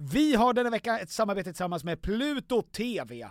Vi har denna vecka ett samarbete tillsammans med Pluto TV.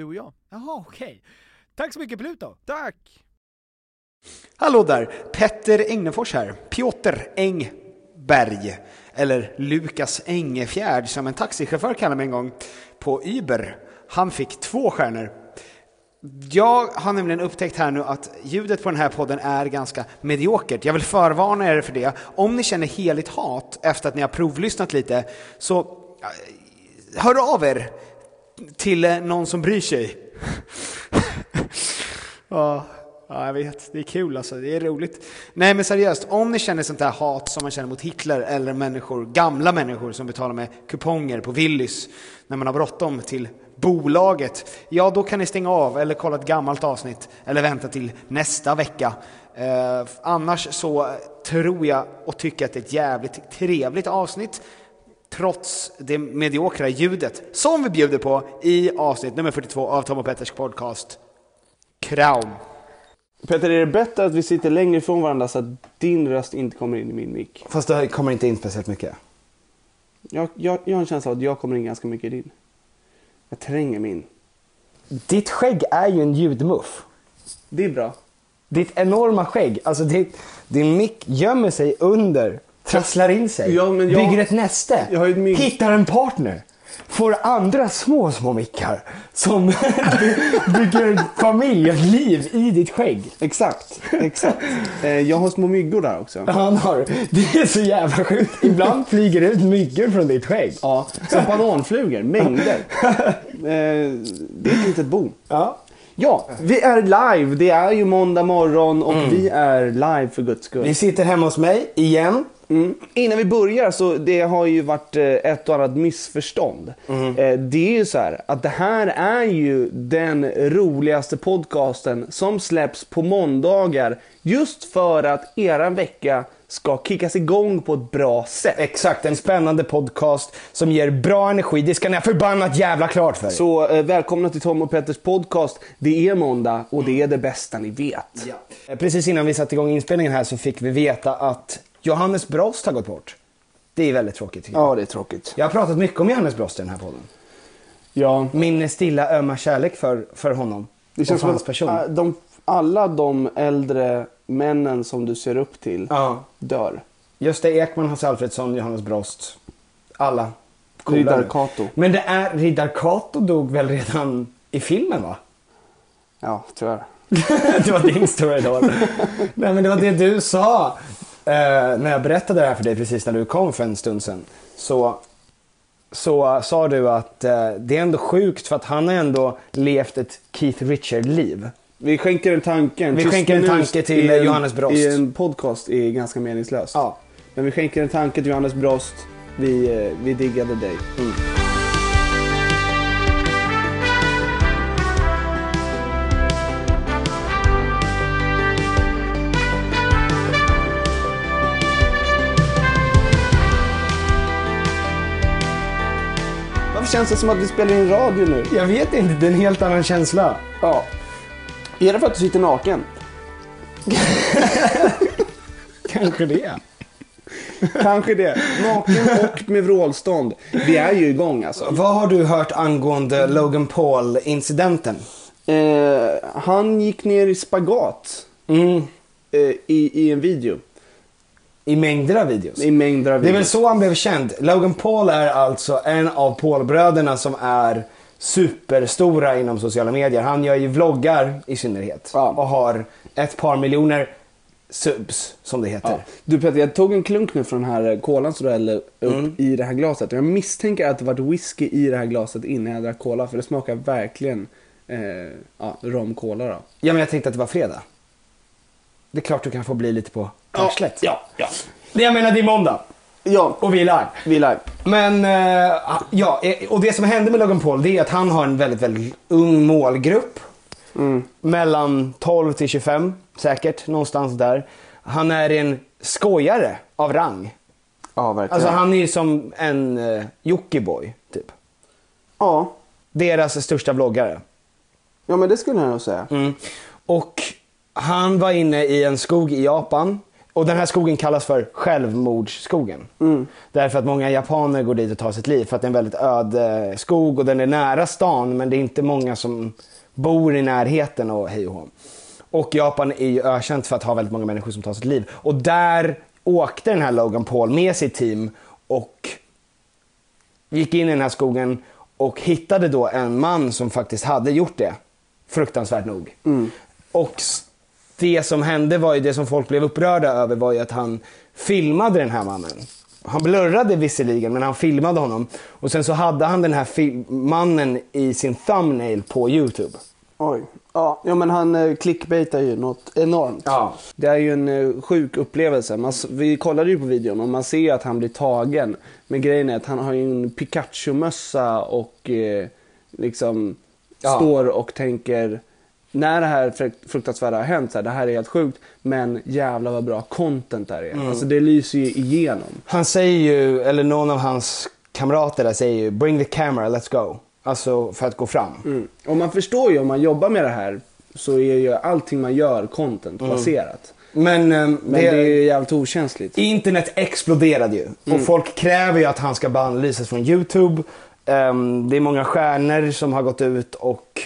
Du och jag. Jaha, okej. Tack så mycket Pluto! Tack! Hallå där! Petter Egnefors här. Piotr Engberg. Eller Lukas Engefjärd som en taxichaufför kallade mig en gång på Uber. Han fick två stjärnor. Jag har nämligen upptäckt här nu att ljudet på den här podden är ganska mediokert. Jag vill förvarna er för det. Om ni känner heligt hat efter att ni har provlyssnat lite, så eh, hör av er till eh, någon som bryr sig. ja, ja, jag vet. Det är kul alltså. Det är roligt. Nej, men seriöst. Om ni känner sånt där hat som man känner mot Hitler eller människor, gamla människor som betalar med kuponger på Willys när man har bråttom till bolaget, ja då kan ni stänga av eller kolla ett gammalt avsnitt eller vänta till nästa vecka. Eh, annars så tror jag och tycker att det är ett jävligt trevligt avsnitt trots det mediokra ljudet som vi bjuder på i avsnitt nummer 42 av Tom och Petters podcast. Kraum. Peter, är det bättre att vi sitter längre ifrån varandra så att din röst inte kommer in i min mick? Fast det kommer inte in speciellt mycket. Jag, jag, jag har en känsla av att jag kommer in ganska mycket i din. Jag tränger mig in. Ditt skägg är ju en ljudmuff. Det är bra. Ditt enorma skägg, alltså ditt, din mick gömmer sig under, trasslar in sig, Ja, jag- bygger ett näste, ett hittar en partner, får andra små, små mickar som bygger familj, ett liv i ditt skägg. Exakt, exakt. Eh, jag har små myggor där också. Han har, det är så jävla sjukt. Ibland flyger det ut myggor från ditt skägg. Ja, som bananflugor, mängder. Eh, det är ett litet bo. Ja. Ja, vi är live. Det är ju måndag morgon och vi är live för guds skull. Vi sitter hemma hos mig, igen. Mm. Innan vi börjar så det har ju varit eh, ett och annat missförstånd. Eh, Det är ju så här att det här är ju den roligaste podcasten som släpps på måndagar just för att eran vecka ska kickas igång på ett bra sätt. Exakt, en spännande podcast som ger bra energi. Det ska ni ha förbannat jävla klart för er. Så eh, välkomna till Tom och Petters podcast. Det är måndag och det är det bästa ni vet. Eh, Precis innan vi satte igång inspelningen här så fick vi veta att Johannes Brost har gått bort. Det är väldigt tråkigt tycker jag. Ja, det är tråkigt. Jag har pratat mycket om Johannes Brost i den här podden. Ja. Min stilla ömma kärlek för, för honom. Det och känns för som hans att person. äh, de, alla de äldre männen som du ser upp till Ja. dör. Gösta Ekman, Hasse Alfredsson, Johannes Brost. Alla. coola Riddar nu. Kato. Men det är, Riddar Kato dog väl redan i filmen va? Ja, tyvärr. det var din story då. Nej men det var det du sa när jag berättade det här för dig precis när du kom för en stund sedan. Så, så sa du att eh, det är ändå sjukt för att han har ändå levt ett Keith Richard-liv. Vi skänker en tanke. Vi skänker en tanke till en- Johannes Brost. I en podcast är ganska meningslöst. Ja. Men vi skänker en tanke till Johannes Brost. Vi, eh, vi diggade dig. Varför känns det som att vi spelar in radio nu? Jag vet inte, det är en helt annan känsla. Ja. Är det för att du sitter naken? Kanske det. Kanske det. Naken och med vrålstånd. Vi är ju igång alltså. Vad har du hört angående Logan Paul-incidenten? Eh, han gick ner i spagat Mm. eh, i, i en video. I mängder av videos. I mängder av Det är väl videos. så han blev känd. Logan Paul är alltså en av Paul-bröderna som är superstora inom sociala medier. Han gör ju vloggar i synnerhet. Ja. Och har ett par miljoner subs, som det heter. Ja. Du Peter, jag tog en klunk nu från den här kolan som du hällde upp Mm. i det här glaset. Jag misstänker att det varit whisky i det här glaset innan jag drack cola. För det smakar verkligen eh, ja, rom-cola då. Ja, men jag tänkte att det var fredag. Det är klart du kan få bli lite på arslet. Ja, ja. Det jag menar, det är måndag. Ja, Och vi är live. vi är live. Men, eh, ja, eh, och det som hände med Logan Paul det är att han har en väldigt, väldigt ung målgrupp. Mellan 12 till 25 säkert, någonstans där. Han är en skojare av rang. Ja, verkligen. Alltså han är ju som en uh, Jockiboi, typ. Ja. Deras största vloggare. ja, men det skulle jag nog säga. Mm. Och han var inne i en skog i Japan. Och den här skogen kallas för självmordsskogen. Därför att många japaner går dit och tar sitt liv. För att det är en väldigt öde skog och den är nära stan. Men det är inte många som bor i närheten och hej och hå. Och Japan är ju ökänt för att ha väldigt många människor som tar sitt liv. Och där åkte den här Logan Paul med sitt team och gick in i den här skogen och hittade då en man som faktiskt hade gjort det. Fruktansvärt nog. Och s- det som hände var ju, det som folk blev upprörda över var ju att han filmade den här mannen. Han blurrade visserligen, men han filmade honom. Och sen så hade han den här mannen i sin thumbnail på YouTube. Oj. Ja, ja men han eh, clickbaitar ju något enormt. Ja. Det är ju en eh, sjuk upplevelse. Man, vi kollade ju på videon och man ser ju att han blir tagen. Men grejen är att han har ju en Pikachu-mössa och eh, liksom Ja. står och tänker när det här frukt- fruktansvärda har hänt, så här, det här är helt sjukt, men jävlar vad bra content det här är. Alltså det lyser ju igenom. Han säger ju, eller någon av hans kamrater där säger ju “Bring the camera, let's go”. Alltså för att gå fram. Mm. Och man förstår ju om man jobbar med det här så är ju allting man gör content-baserat. Men, ehm, Men det, är ju jävligt okänsligt. Internet exploderade ju. Och folk kräver ju att han ska bannlysas från YouTube. Ehm, det är många stjärnor som har gått ut och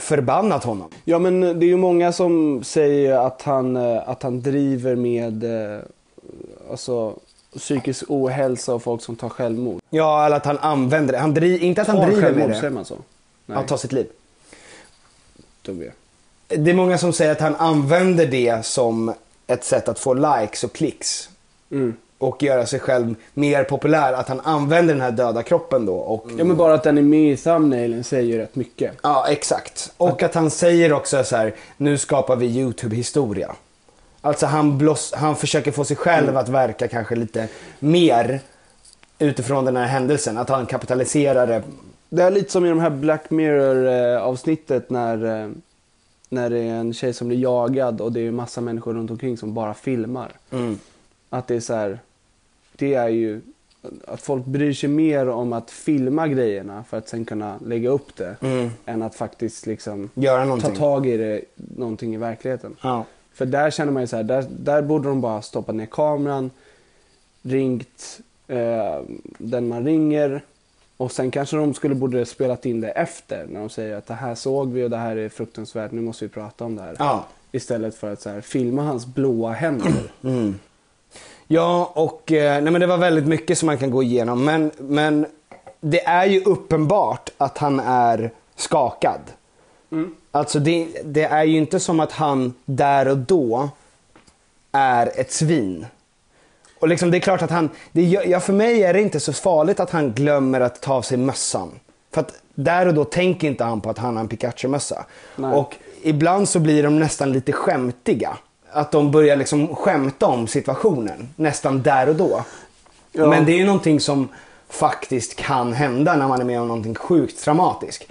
förbannat honom. Ja men det är ju många som säger att han, eh, att han driver med eh, alltså, psykisk ohälsa och folk som tar självmord. Ja, eller att han använder det. Han dri- inte att han Tar driver självmord, med säger det. man så? Nej, Han tar sitt liv. Det är många som säger att han använder det som ett sätt att få likes och klicks. Mm. Och göra sig själv mer populär. Att han använder den här döda kroppen då. Och Ja men bara att den är med i thumbnailen säger ju rätt mycket. Ja, exakt. Och att han säger också så här, nu skapar vi YouTube-historia. Alltså han, bloss, han försöker få sig själv att verka kanske lite mer utifrån den här händelsen. Att han kapitaliserar det. Det är lite som i de här Black Mirror avsnittet när, eh, när det är en tjej som blir jagad och det är massa människor runt omkring som bara filmar. Att det är så här, det är ju att folk bryr sig mer om att filma grejerna för att sen kunna lägga upp det än att faktiskt liksom Göra ta tag i det, någonting i verkligheten. Ja. För där känner man ju så här, där, där borde de bara stoppa ner kameran, ringt eh, den man ringer. Och sen kanske de skulle borde spelat in det efter när de säger att det här såg vi och det här är fruktansvärt, nu måste vi prata om det här. Ja. Istället för att så här, filma hans blåa händer. Mm. Ja, och eh, nej, men det var väldigt mycket som man kan gå igenom. Men, men det är ju uppenbart att han är skakad. Alltså det, det är ju inte som att han där och då är ett svin. Och liksom det är klart att han, det, ja, för mig är det inte så farligt att han glömmer att ta av sig mössan. För att där och då tänker inte han på att han har en Pikachu-mössa. Nej. Och ibland så blir de nästan lite skämtiga. Att de börjar liksom skämta om situationen, nästan där och då. Ja. Men det är ju någonting som faktiskt kan hända när man är med om någonting sjukt traumatiskt.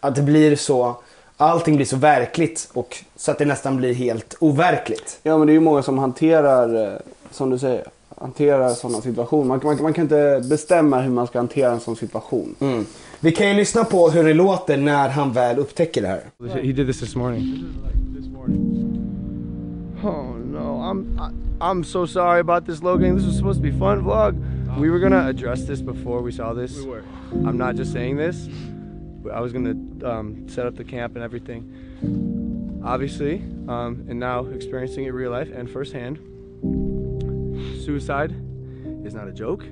Att det blir så, allting blir så verkligt och så att det nästan blir helt overkligt. Ja men det är ju många som hanterar, eh, som du säger, hanterar sådana situationer. Man, man, man kan inte bestämma hur man ska hantera en sån situation. Mm. Vi kan ju lyssna på hur det låter när han väl upptäcker det här. He did this this morning. Oh no, I'm I, I'm so sorry about this, Logan. This was supposed to be fun vlog. We were gonna address this before we saw this. We were. I'm not just saying this. but I was gonna um, set up the camp and everything. Obviously, um, and now experiencing it real life and firsthand, suicide is not a joke.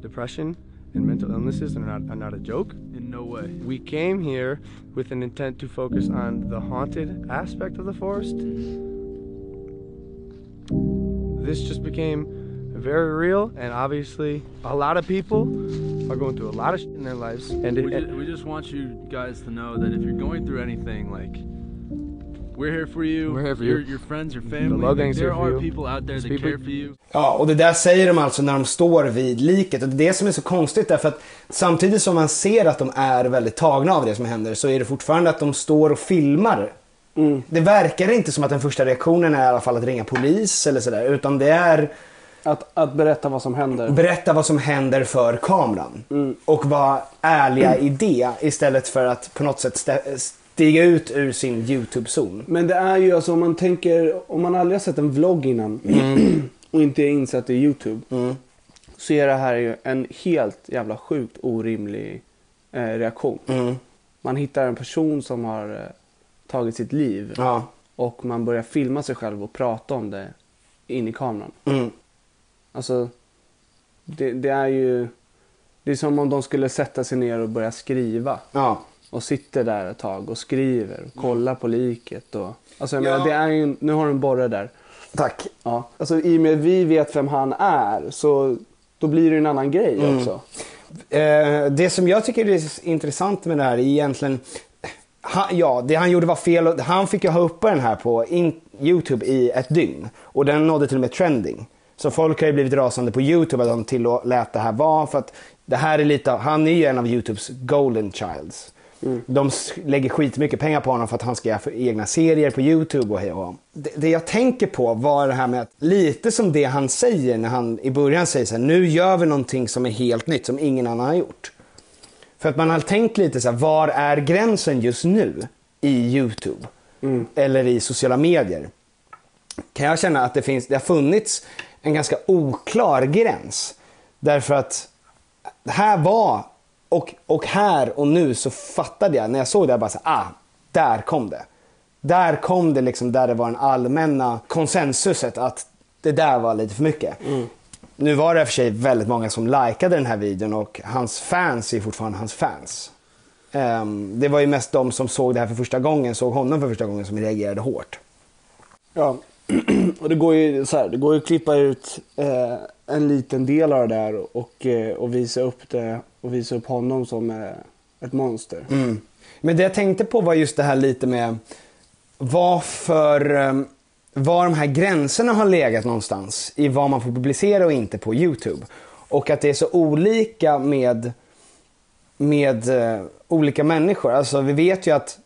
Depression and mental illnesses are not are not a joke. In no way. We came here with an intent to focus on the haunted aspect of the forest. This just became very real, and obviously, a lot of people are going through a lot of shit in their lives. And, it, We just, we just want you guys to know that if you're going through anything, like we're here for you. We're here for your, you. Your friends, your family. Logan's there are people out there that people- care for you. Ja, och det där säger de alltså när de står vid liket. Och det är det som är så konstigt därför att samtidigt som man ser att de är väldigt tagna av det som händer så är det fortfarande att de står och filmar. Det verkar inte som att den första reaktionen är i alla fall att ringa polis eller sådär. Utan det är Att, att berätta vad som händer. berätta vad som händer för kameran. Och vara ärliga i det istället för att på något sätt stiga ut ur sin YouTube-zon. Men det är ju alltså om man tänker, om man aldrig har sett en vlogg innan och inte är insatt i YouTube. Så är det här ju en helt jävla sjukt orimlig eh, reaktion. Man hittar en person som har eh, tagit sitt liv. Ja. Och man börjar filma sig själv och prata om det in i kameran. Mm. Alltså, det, det är ju... Det är som om de skulle sätta sig ner och börja skriva. Ja. Och sitter där ett tag och skriver och kollar på liket. Och, alltså jag Ja. menar, det är ju, nu har du en borre där. Tack. Ja. Alltså i och med att vi vet vem han är så då blir det en annan grej Mm. också. Eh, det som jag tycker är intressant med det här är egentligen han, ja, det han gjorde var fel. och Han fick ju ha uppe den här på in, YouTube i ett dygn. Och den nådde till och med trending. Så folk har ju blivit rasande på YouTube att de tillät det här vara. För att det här är lite, han är ju en av YouTubes golden childs. De s- lägger skitmycket pengar på honom för att han ska göra egna serier på YouTube och hej och det, det jag tänker på var det här med att lite som det han säger när han i början säger så här, nu gör vi någonting som är helt nytt som ingen annan har gjort. För att man har tänkt lite så här, var är gränsen just nu i YouTube? Eller i sociala medier? Kan jag känna att det finns, det har funnits en ganska oklar gräns. Därför att här var, och, och här och nu så fattade jag, när jag såg det, jag bara så här, ah, där kom det. Där kom det liksom, där det var en allmänna konsensuset att det där var lite för mycket. Nu var det för sig väldigt många som likade den här videon och hans fans är fortfarande hans fans. Ehm, det var ju mest de som såg det här för första gången, såg honom för första gången som reagerade hårt. Ja, och det går ju så här, det går ju att klippa ut eh, en liten del av det där och, eh, och visa upp det och visa upp honom som eh, ett monster. Mm. Men det jag tänkte på var just det här lite med varför, ehm, var de här gränserna har legat någonstans i vad man får publicera och inte på YouTube. Och att det är så olika med, med eh, olika människor. Alltså vi vet ju att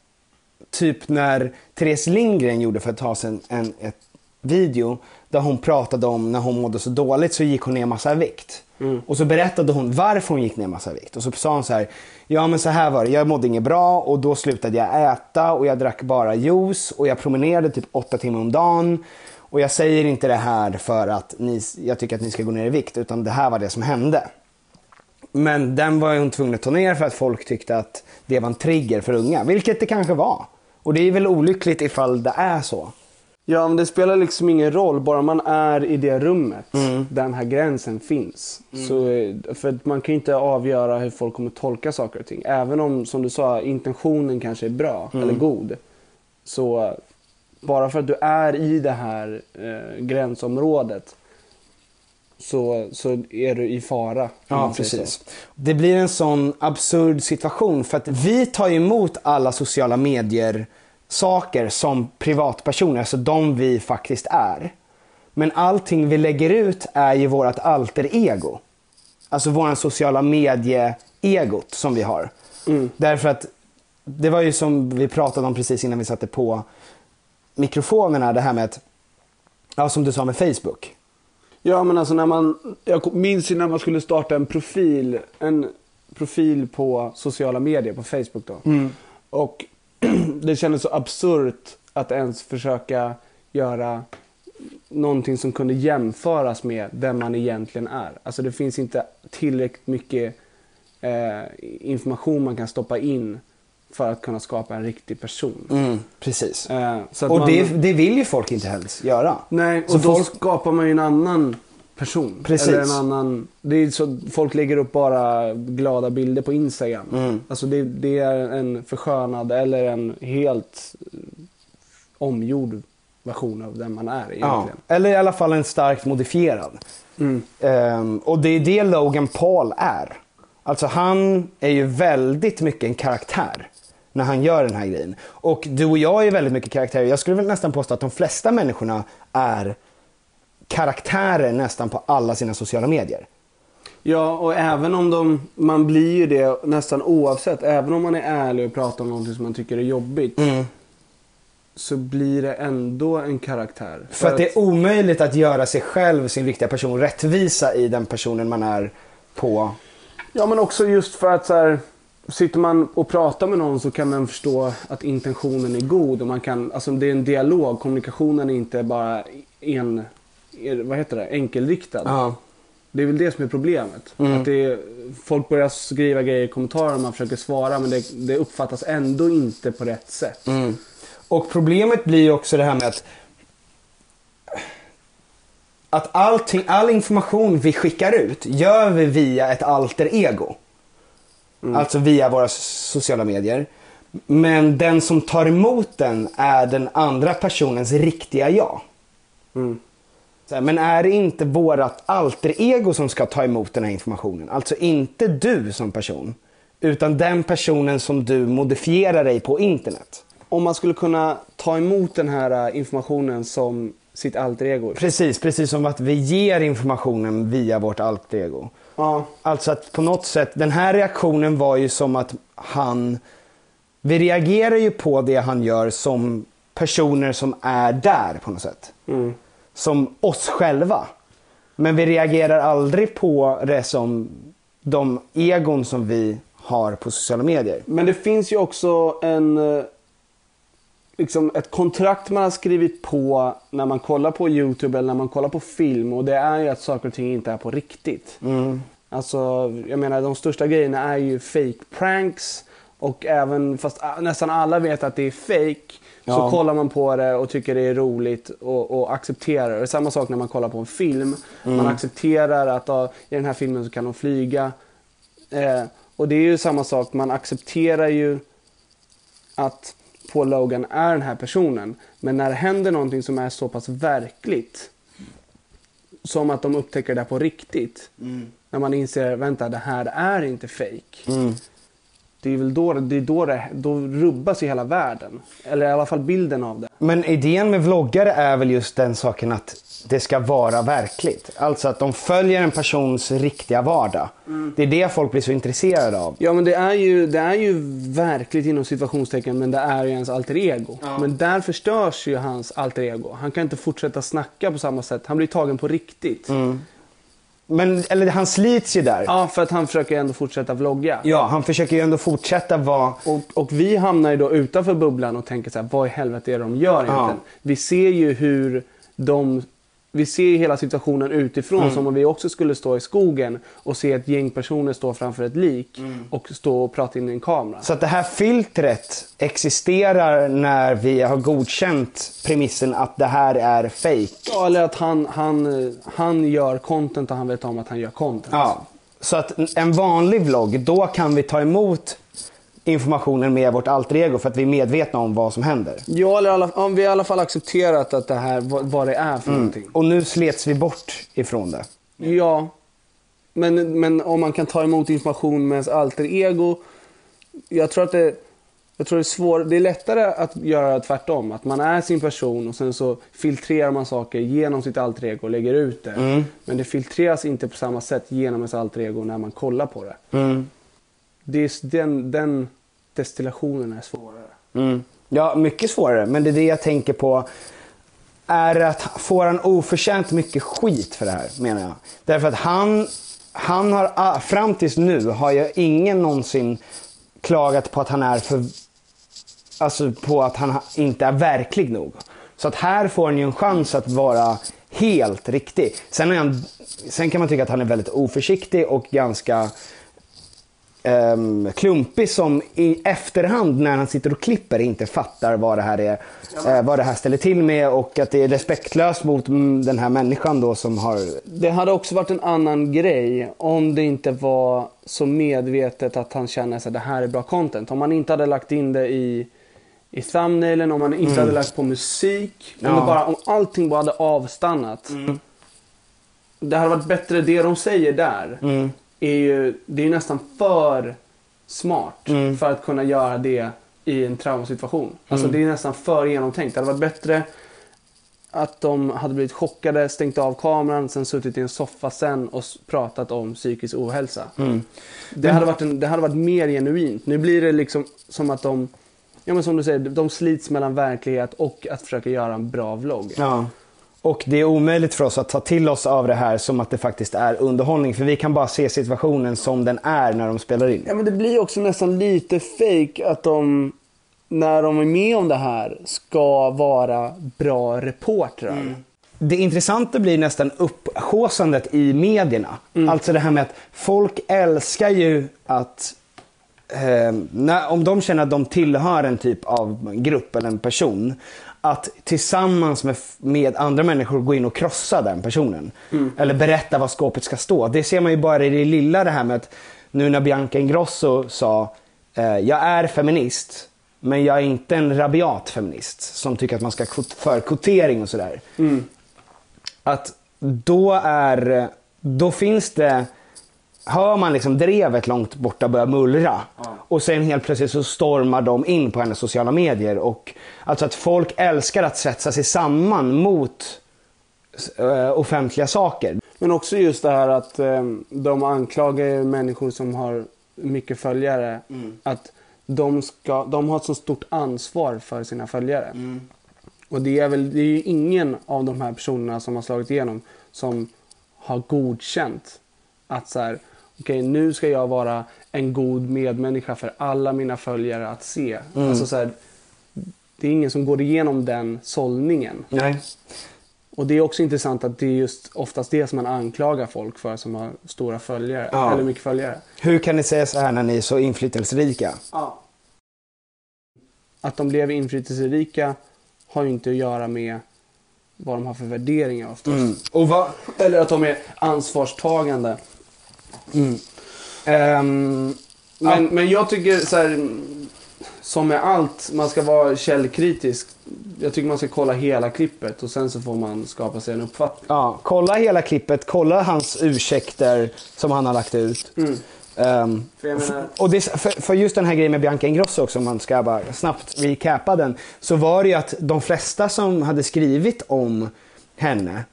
typ när Therese Lindgren gjorde för ett tag sedan en ett video där hon pratade om när hon mådde så dåligt så gick hon ner massa vikt. Mm. Och så berättade hon varför hon gick ner massa i vikt. Och så sa hon så här, ja men så här var det, jag mådde inget bra och då slutade jag äta och jag drack bara juice och jag promenerade typ åtta timmar om dagen. Och jag säger inte det här för att ni, jag tycker att ni ska gå ner i vikt, utan det här var det som hände. Men den var hon tvungen att ta ner för att folk tyckte att det var en trigger för unga, vilket det kanske var. Och det är väl olyckligt ifall det är så. Ja, men det spelar liksom ingen roll, bara man är i det rummet där den här gränsen finns. Så, eh, för man kan inte avgöra hur folk kommer tolka saker och ting. Även om, som du sa, intentionen kanske är bra Mm. eller god. Så eh, bara för att du är i det här eh, gränsområdet så, så är du i fara. Ja, precis. så. Det blir en sån absurd situation för att vi tar ju emot alla sociala medier saker som privatpersoner, alltså de vi faktiskt är. Men allting vi lägger ut är ju vårt alter ego. Alltså våran sociala medie-egot som vi har. Därför att det var ju som vi pratade om precis innan vi satte på mikrofonerna, det här med att, ja som du sa med Facebook. Ja men alltså när man, jag minns ju när man skulle starta en profil, en profil på sociala medier, på Facebook då. Och det kändes så absurt att ens försöka göra någonting som kunde jämföras med den man egentligen är. Alltså det finns inte tillräckligt mycket eh, information man kan stoppa in för att kunna skapa en riktig person. Mm, precis. Eh, Och man, det, det vill ju folk inte helst göra. Nej, och Så då folk- skapar man ju en annan person. Precis. Eller en annan, det är så, folk lägger upp bara glada bilder på Instagram. Mm. Alltså det, det är en förskönad eller en helt eh, omgjord version av den man är Ja, egentligen. eller i alla fall en starkt modifierad. Mm. Ehm, och det är det Logan Paul är. Alltså han är ju väldigt mycket en karaktär när han gör den här grejen. Och du och jag är väldigt mycket karaktärer. Jag skulle väl nästan påstå att de flesta människorna är karaktärer nästan på alla sina sociala medier. Ja, och även om de, man blir ju det nästan oavsett. Även om man är ärlig och pratar om någonting som man tycker är jobbigt. Mm. Så blir det ändå en karaktär. För att det är omöjligt att göra sig själv, sin riktiga person, rättvisa i den personen man är på. Ja, men också just för att så här, sitter man och pratar med någon så kan den förstå att intentionen är god. Och man kan, alltså det är en dialog, kommunikationen är inte bara en, vad heter det, enkelriktad. Ja. Det är väl det som är problemet. Mm. Att det är, folk börjar skriva grejer i kommentarer och man försöker svara men det, det uppfattas ändå inte på rätt sätt. Mm. Och problemet blir ju också det här med att att allting, all information vi skickar ut gör vi via ett alter ego. Alltså via våra sociala medier. Men den som tar emot den är den andra personens riktiga jag. Så här, Men är det inte vårat alter ego som ska ta emot den här informationen? Alltså inte du som person. Utan den personen som du modifierar dig på internet. Om man skulle kunna ta emot den här äh, informationen som sitt alter ego. Precis, precis som att vi ger informationen via vårt alter ego. Ja. Alltså att på något sätt, den här reaktionen var ju som att han... Vi reagerar ju på det han gör som personer som är där på något sätt. Mm. Som oss själva. Men vi reagerar aldrig på det som de egon som vi har på sociala medier. Men det finns ju också en, eh, liksom ett kontrakt man har skrivit på när man kollar på YouTube eller när man kollar på film och det är ju att saker och ting inte är på riktigt. Alltså, jag menar de största grejerna är ju fake pranks och även fast nästan alla vet att det är fake så Ja. kollar man på det och tycker det är roligt och, och accepterar det. Samma sak när man kollar på en film. Man Mm. accepterar att ah, i den här filmen så kan de flyga. Eh, och det är ju samma sak, man accepterar ju att Paul Logan är den här personen. Men när det händer någonting som är så pass verkligt, som att de upptäcker det på riktigt, när man inser, vänta det här är inte fake. Det är väl då, det är då, det, då rubbas ju hela världen. Eller i alla fall bilden av det. Men idén med vloggare är väl just den saken att det ska vara verkligt. Alltså att de följer en persons riktiga vardag. Det är det folk blir så intresserade av. Ja men det är ju, det är ju verkligt inom situationstecken men det är ju ens alter ego. Men där förstörs ju hans alter ego. Han kan inte fortsätta snacka på samma sätt. Han blir tagen på riktigt. Men, eller han slits ju där. Ja, för att han försöker ändå fortsätta vlogga. Ja, han försöker ju ändå fortsätta vara... Och, och vi hamnar ju då utanför bubblan och tänker så här, vad i helvete är det de gör egentligen? Vi ser ju hur de vi ser hela situationen utifrån Mm. som om vi också skulle stå i skogen och se ett gäng personer stå framför ett lik och stå och prata in i en kamera. Så att det här filtret existerar när vi har godkänt premissen att det här är fake. Ja, eller att han, han, han gör content och han vet om att han gör content. Ja. Så att en vanlig vlogg, då kan vi ta emot informationen med vårt alter ego för att vi är medvetna om vad som händer. Ja, eller alla, om vi i alla fall accepterat att det här, vad, vad det är för någonting. Och nu slets vi bort ifrån det. Ja, men, men om man kan ta emot information med ens alter ego. Jag tror att det, jag tror det är svårt, det är lättare att göra tvärtom. Att man är sin person och sen så filtrerar man saker genom sitt alter ego och lägger ut det. Mm. Men det filtreras inte på samma sätt genom ens alter ego när man kollar på det. Mm det är, den, den destillationen är svårare. Mm. Ja, mycket svårare. Men det är det jag tänker på. Är att får han oförtjänt mycket skit för det här, menar jag. Därför att han, han har, ah, fram tills nu har ju ingen någonsin klagat på att han är för, alltså på att han inte är verklig nog. Så att här får han ju en chans att vara helt riktig. Sen, är han, sen kan man tycka att han är väldigt oförsiktig och ganska ehm, klumpig som i efterhand när han sitter och klipper inte fattar vad det här är, eh, vad det här ställer till med och att det är respektlöst mot mm, den här människan då som har... Det hade också varit en annan grej om det inte var så medvetet att han känner att det här är bra content. Om man inte hade lagt in det i, i thumbnailen, om man inte Mm. hade lagt på musik. Om, Ja. bara, om allting bara hade avstannat. Det hade varit bättre, det de säger där Mm. Är ju, det är ju nästan för smart Mm. för att kunna göra det i en traumasituation. Alltså Mm. det är nästan för genomtänkt. Det hade varit bättre att de hade blivit chockade, stängt av kameran, sen suttit i en soffa sen och pratat om psykisk ohälsa. Mm. Det, hade varit en, det hade varit mer genuint. Nu blir det liksom som att de, ja men som du säger, de slits mellan verklighet och att försöka göra en bra vlogg. Ja. Och det är omöjligt för oss att ta till oss av det här som att det faktiskt är underhållning. För vi kan bara se situationen som den är när de spelar in. Ja men det blir också nästan lite fake att de, när de är med om det här, ska vara bra reportrar. Det intressanta blir nästan upphausandet i medierna. Alltså det här med att folk älskar ju att eh, när, om de känner att de tillhör en typ av grupp eller en person att tillsammans med, med andra människor gå in och krossa den personen. Eller berätta vad skåpet ska stå. Det ser man ju bara i det lilla det här med att nu när Bianca Ingrosso sa eh, jag är feminist men jag är inte en rabiat feminist som tycker att man ska för kvotering och sådär att då är, då finns det, hör man liksom drevet långt borta börja mullra. Och sen helt plötsligt så stormar de in på hennes sociala medier. Och alltså att folk älskar att svetsa sig samman mot eh, offentliga saker. Men också just det här att eh, de anklagar ju människor som har mycket följare. Att de, ska, de har ett så stort ansvar för sina följare. Och det är väl det är ju ingen av de här personerna som har slagit igenom som har godkänt att så här, okej nu ska jag vara en god medmänniska för alla mina följare att se. Mm. Alltså så här, det är ingen som går igenom den sållningen. Nej. Och det är också intressant att det är just oftast det som man anklagar folk för som har stora följare, Ja. eller mycket följare. Hur kan ni säga så här när ni är så inflytelserika? Att de blev inflytelserika har ju inte att göra med vad de har för värderingar oftast. Mm. Och vad, Eller att de är ansvarstagande. Ehm, Men, men jag tycker så här, som med allt, man ska vara källkritisk. Jag tycker man ska kolla hela klippet och sen så får man skapa sig en uppfattning. Ja, kolla hela klippet, kolla hans ursäkter som han har lagt ut. Ehm, För jag menar- och det, för, för just den här grejen med Bianca Ingrosso också, om man ska bara snabbt recapa den. Så var det ju att de flesta som hade skrivit om henne,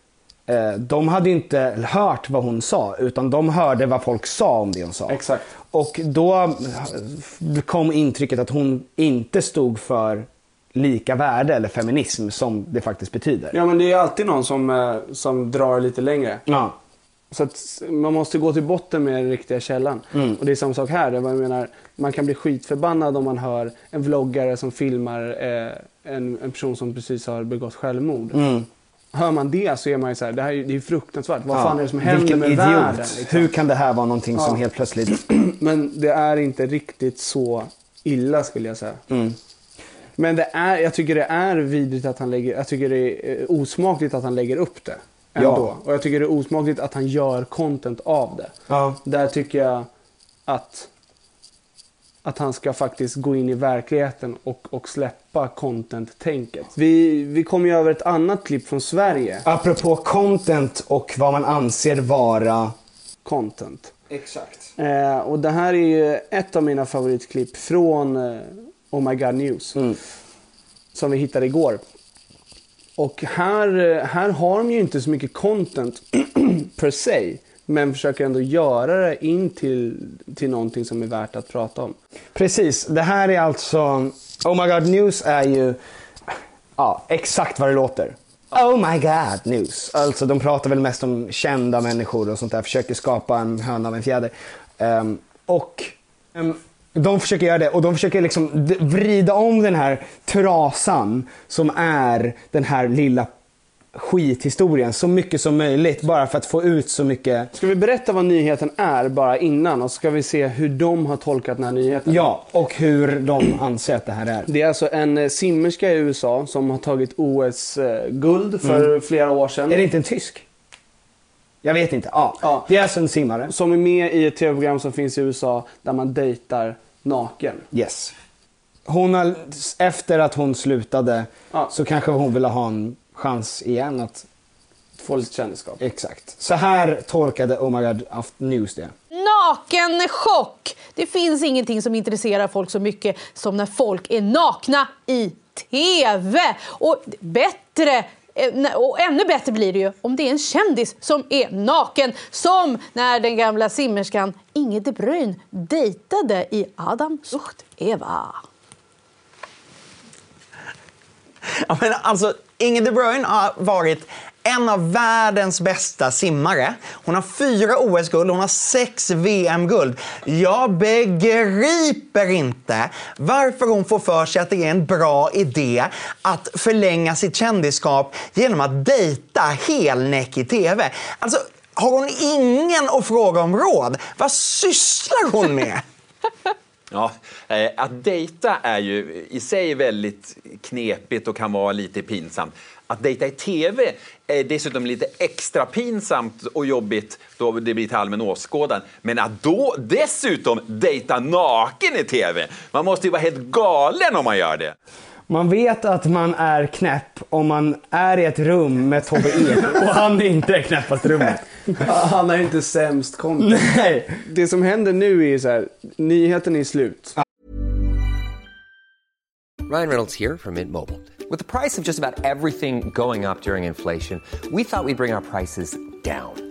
de hade inte hört vad hon sa, utan de hörde vad folk sa om det hon sa. Exakt. Och då eh, kom intrycket att hon inte stod för lika värde eller feminism som det faktiskt betyder. Ja men det är alltid någon som, eh, som drar lite längre. Ja. Så man måste gå till botten med den riktiga källan. Mm. Och det är samma sak här. Jag menar, man kan bli skitförbannad om man hör en vloggare som filmar eh, en, en person som precis har begått självmord. Mm. Hör man det så är man ju så här, det här är ju det är fruktansvärt. Vad Ja, fan är det som händer vilken med idiot. världen? liksom? Hur kan det här vara någonting som Ja. helt plötsligt... Men det är inte riktigt så illa skulle jag säga. Mm. Men det är, jag tycker det är vidrigt att han lägger, jag tycker det är eh, osmakligt att han lägger upp det. Ändå. Ja. Och jag tycker det är osmakligt att han gör content av det. Ja. Där tycker jag att, att han ska faktiskt gå in i verkligheten och, och släppa content-tänket. Vi, vi kom ju över ett annat klipp från Sverige. Apropå content och vad man anser vara... Content. Exakt. Eh, och det här är ju ett av mina favoritklipp från eh, Oh My God News. Som vi hittade igår. Och här, eh, här har de ju inte så mycket content per se. Men försöker ändå göra det in till, till någonting som är värt att prata om. Precis, det här är alltså... Oh my god news är ju ja, exakt vad det låter. Oh my god news. Alltså de pratar väl mest om kända människor och sånt där. Försöker skapa en höna av en fjäder. Um, och um, de försöker göra det och de försöker liksom vrida om den här trasan som är den här lilla skithistorien så mycket som möjligt bara för att få ut så mycket Ska vi berätta vad nyheten är bara innan och så ska vi se hur de har tolkat den här nyheten? Ja, och hur de anser att det här är. Det är alltså en eh, simmerska i USA som har tagit OS-guld för Mm. flera år sedan. Är det inte en tysk? Jag vet inte. Ja. Det är alltså en simmare. Som är med i ett tv-program som finns i USA där man dejtar naken. Yes. Hon har, efter att hon slutade så kanske hon vill ha en chans igen att få lite kändisskap. Exakt. Så här tolkade Oh My God Aft- News det. Nakenchock! Det finns ingenting som intresserar folk så mycket som när folk är nakna i TV. Och bättre eh, och ännu bättre blir det ju om det är en kändis som är naken. Som när den gamla simmerskan Inge de Bruyne dejtade i Adam sucht Eva. Ja, men alltså, Inge de Bruyne har varit en av världens bästa simmare. Hon har fyra OS-guld, hon har sex VM-guld. Jag begriper inte varför hon får för sig att det är en bra idé att förlänga sitt kändisskap genom att dejta helnäck i TV. Alltså, har hon ingen att fråga om råd? Vad sysslar hon med? Ja, eh, att dejta är ju i sig väldigt knepigt och kan vara lite pinsamt. Att dejta i TV är dessutom lite extra pinsamt och jobbigt då det blir till allmän åskådan. Men att då dessutom dejta naken i TV, man måste ju vara helt galen om man gör det. Man vet att man är knäpp om man är i ett rum med Tobbe Ek och han är inte är knäppast i rummet. Han är inte sämst content. Nej. Det som händer nu är så här, nyheten är slut. Ryan Reynolds here from Mint Mobile. With the price of just about everything going up during inflation, we thought we'd bring our prices down.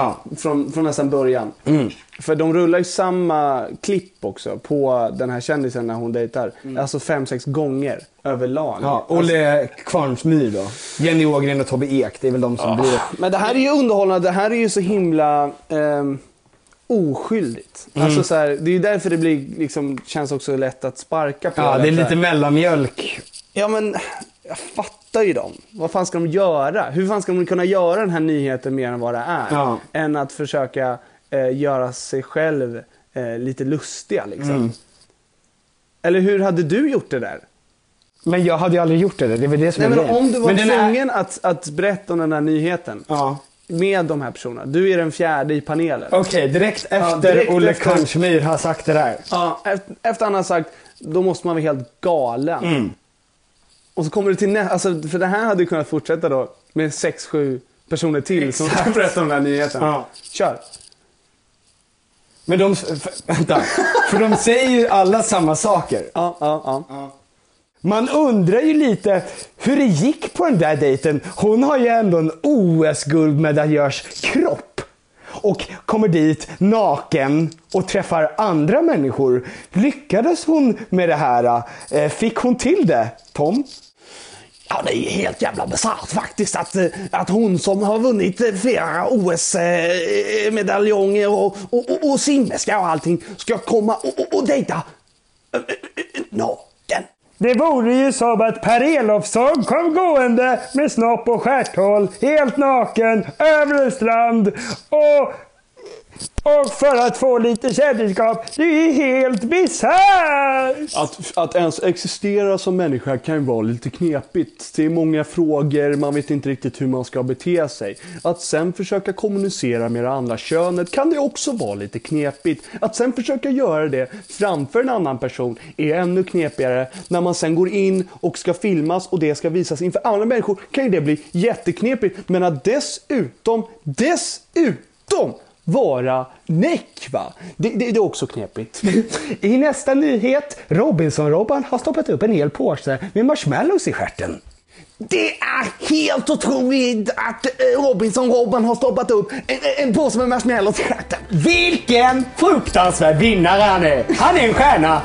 Ja, från, från nästan början. För de rullar ju samma klipp också på den här kändisen när hon dejtar. Alltså fem, sex gånger överlag. Ja, Olle Kvarnsmyr då. Jenny Ågren och Tobbe Ek, det är väl de som Ja. blir... Men det här är ju underhållande, det här är ju så himla ehm, oskyldigt. Mm. Alltså så här, det är ju därför det blir, liksom, känns också lätt att sparka på Ja, det är lite mellanmjölk. Ja men, jag fattar ju dem. Vad fan ska de göra? Hur fan ska de kunna göra den här nyheten mer än vad det är? Ja. Än att försöka eh, göra sig själv eh, lite lustiga liksom. Mm. Eller hur hade du gjort det där? Men jag hade ju aldrig gjort det, det är väl det som Nej är men grejen. om du var Men den är- tvungen att, att berätta om den här nyheten. Med de här personerna. Du är den fjärde i panelen. Okej, direkt efter Ja, direkt Olle efter- Kvarnsmyr har sagt det där. Ja, efter, efter han har sagt, då måste man vara helt galen. Mm. Och så kommer det till nästa, alltså, för det här hade ju kunnat fortsätta då med sex, sju personer till som ska berätta om den här nyheten. Ja. Kör. Men de, för, vänta, för de säger ju alla samma saker. Ja, ja, ja. Man undrar ju lite hur det gick på den där dejten. Hon har ju ändå en OS-guldmedaljörs kropp. Och kommer dit naken och träffar andra människor. Lyckades hon med det här? Eh, Fick hon till det, Tom? Ja, det är helt jävla bisarrt faktiskt att, eh, att hon som har vunnit eh, flera OS-medaljonger eh, och, och, och, och simmerska och allting ska komma och, och, och dejta naken. Det vore ju som att Per Elofsson kom gående med snopp och stjärthål, helt naken, över en strand och... Och för att få lite sällskap, det är helt bisarrt! Att, att ens existera som människa kan ju vara lite knepigt. Det är många frågor, man vet inte riktigt hur man ska bete sig. Att sen försöka kommunicera med det andra könet kan det också vara lite knepigt. Att sen försöka göra det framför en annan person är ännu knepigare. När man sen går in och ska filmas och det ska visas inför andra människor kan ju det bli jätteknepigt. Men att dessutom, dessutom vara näck va? Det, det, det är också knepigt. I nästa nyhet, Robinson-Robban har stoppat upp en hel påse med marshmallows i stjärten. Det är helt otroligt att eh, Robinson-Robban har stoppat upp en, en påse med marshmallows i stjärten. Vilken fruktansvärd vinnare han är! Han är en stjärna!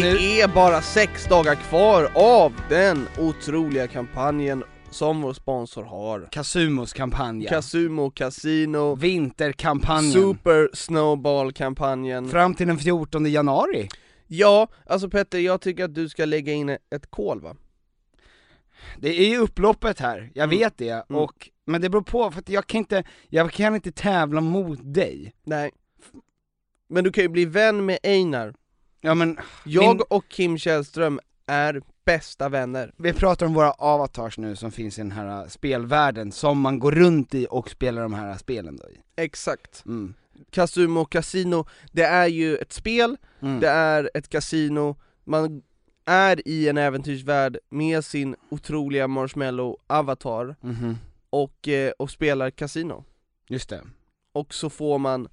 Det är bara sex dagar kvar av den otroliga kampanjen som vår sponsor har. Kasumos kampanj. Kasumo Casino Vinterkampanjen. Super Snowball-kampanjen. Fram till den 14 januari. Ja, alltså Petter, jag tycker att du ska lägga in ett kol va? Det är ju upploppet här, jag Mm. vet det, och, men det beror på, för att jag kan inte, jag kan inte tävla mot dig. Nej. Men du kan ju bli vän med Einar. Ja men, Jag min- och Kim Källström är bästa vänner. Vi pratar om våra avatars nu som finns i den här spelvärlden, som man går runt i och spelar de här spelen då i. Exakt. Mm. Kasumo Casino, det är ju ett spel, Mm. det är ett kasino, man är i en äventyrsvärld med sin otroliga marshmallow-avatar Mhm. och, eh, och spelar kasino. Just det. Och så får man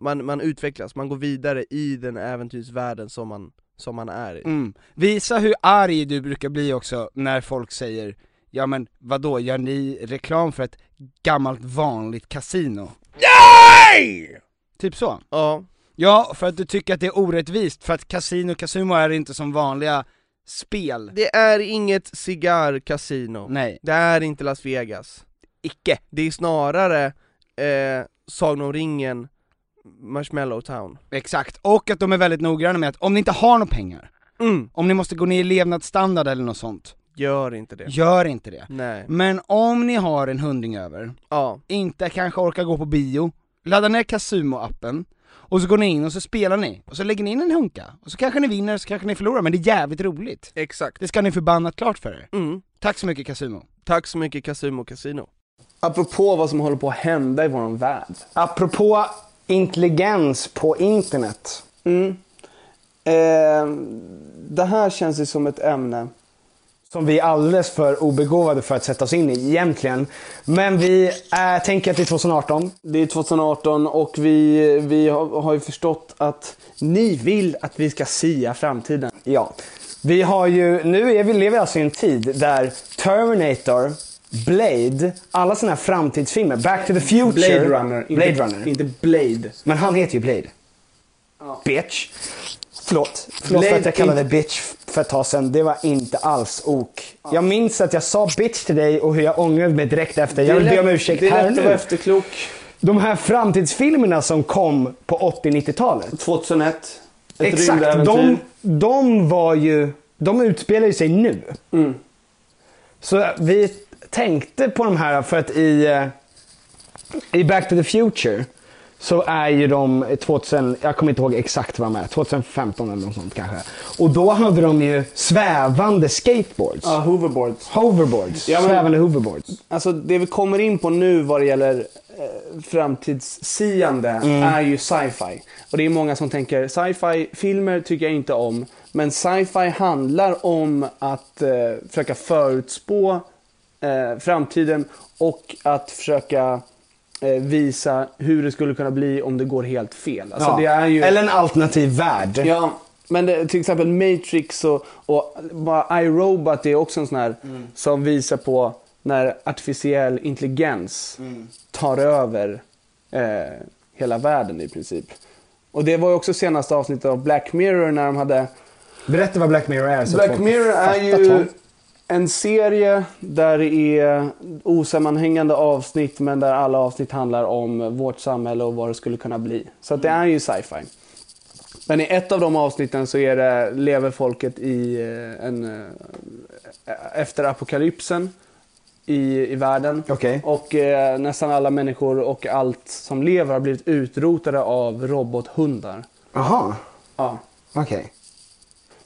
man, man utvecklas, man går vidare i den äventyrsvärlden som man, som man är i. Mm. Visa hur arg du brukar bli också när folk säger Ja men vadå, gör ni reklam för ett gammalt vanligt kasino? Nej! Typ så? Ja. Ja, för att du tycker att det är orättvist, för att Casino Casino är inte som vanliga spel. Det är inget cigarrkasino. Nej. Det är inte Las Vegas. Icke. Det är snarare eh, Sagan om ringen, Marshmallow Town. Exakt, och att de är väldigt noggranna med att om ni inte har några pengar, Mm. om ni måste gå ner i levnadsstandard eller något sånt, Gör inte det. gör inte det. Nej. Men om ni har en hundring över, Ja. inte kanske orkar gå på bio, ladda ner Casumo-appen, och så går ni in och så spelar ni, och så lägger ni in en hunka, och så kanske ni vinner, så kanske ni förlorar, men det är jävligt roligt. Exakt. Det ska ni förbannat klart för er. Mm. Tack så mycket Casumo. Tack så mycket Casumo Casino. Apropå vad som håller på att hända i vår värld. Apropå intelligens på internet. Mm. Eh, det här känns ju som ett ämne Som vi är alldeles för obegåvade för att sätta oss in i egentligen. Men vi äh, tänker att det är 2018. Det är 2018 och vi, vi har, har ju förstått att ni vill att vi ska sia framtiden. Ja. Vi har ju, nu är vi, lever alltså i en tid där Terminator, Blade, alla sådana här framtidsfilmer, Back to the Future, Blade Runner, Blade inte, Runner. inte Blade. Men han heter ju Blade. Bitch. Förlåt, förlåt för Blade att jag kallade inte- bitch för ett tag sedan. Det var inte alls ok. Jag minns att jag sa bitch till dig och hur jag ångrade mig direkt efter. Jag Det är vill be om ursäkt det är här lätt och att vara nu. efterklok. De här framtidsfilmerna som kom på 80-90-talet. 2001. Ett Exakt, de, de var ju, de utspelar ju sig nu. Mm. Så vi tänkte på de här för att i, eh, i Back to the Future så är ju de 2000, jag kommer inte ihåg exakt vad de är, 2015 eller något sånt kanske. Och då hade de ju svävande skateboards. Ja, hoverboards. Hoverboards, Ja, men- svävande hoverboards. Alltså det vi kommer in på nu vad det gäller eh, framtidssiande Mm. är ju sci-fi. Och det är många som tänker sci-fi filmer tycker jag inte om. Men sci-fi handlar om att eh, försöka förutspå eh, framtiden och att försöka eh, visa hur det skulle kunna bli om det går helt fel. Alltså, Ja. ju... Eller en alternativ värld. Ja, men det, till exempel Matrix och, och bara iRobot är också en sån här som visar på när artificiell intelligens tar över eh, hela världen i princip. Och det var ju också senaste avsnittet av Black Mirror när de hade... Berätta vad Black Mirror är. så Black Mirror är ju. En serie där det är osammanhängande avsnitt men där alla avsnitt handlar om vårt samhälle och vad det skulle kunna bli. Så det är ju sci-fi. Men i ett av de avsnitten så är det, lever folket i eh, en, eh, efter apokalypsen i, i världen. Och eh, nästan alla människor och allt som lever har blivit utrotade av robothundar. Jaha. Ja. Okej.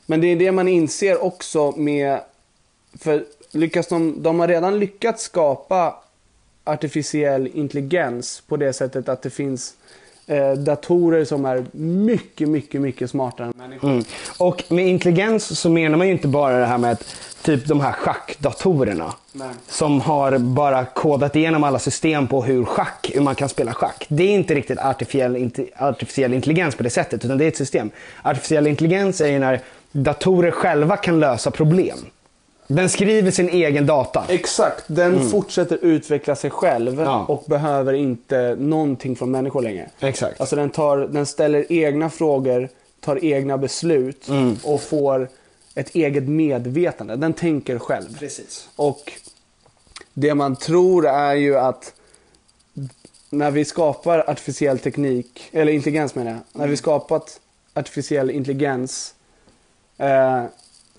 Men det är det man inser också med, för lyckas de, de har redan lyckats skapa artificiell intelligens på det sättet att det finns eh, datorer som är mycket, mycket, mycket smartare än människor. Mm. Och med intelligens så menar man ju inte bara det här med att typ de här schackdatorerna. Nej. Som har bara kodat igenom alla system på hur schack, hur man kan spela schack. Det är inte riktigt artificiell, inte, artificiell intelligens på det sättet, utan det är ett system. Artificiell intelligens är ju när datorer själva kan lösa problem. Den skriver sin egen data. Exakt, den Mm. fortsätter utveckla sig själv Ja. och behöver inte någonting från människor längre. Exakt. Alltså den, tar, den ställer egna frågor, tar egna beslut Mm. och får ett eget medvetande. Den tänker själv. Precis. Och det man tror är ju att när vi skapar artificiell teknik, eller intelligens menar jag. När vi skapat artificiell intelligens eh,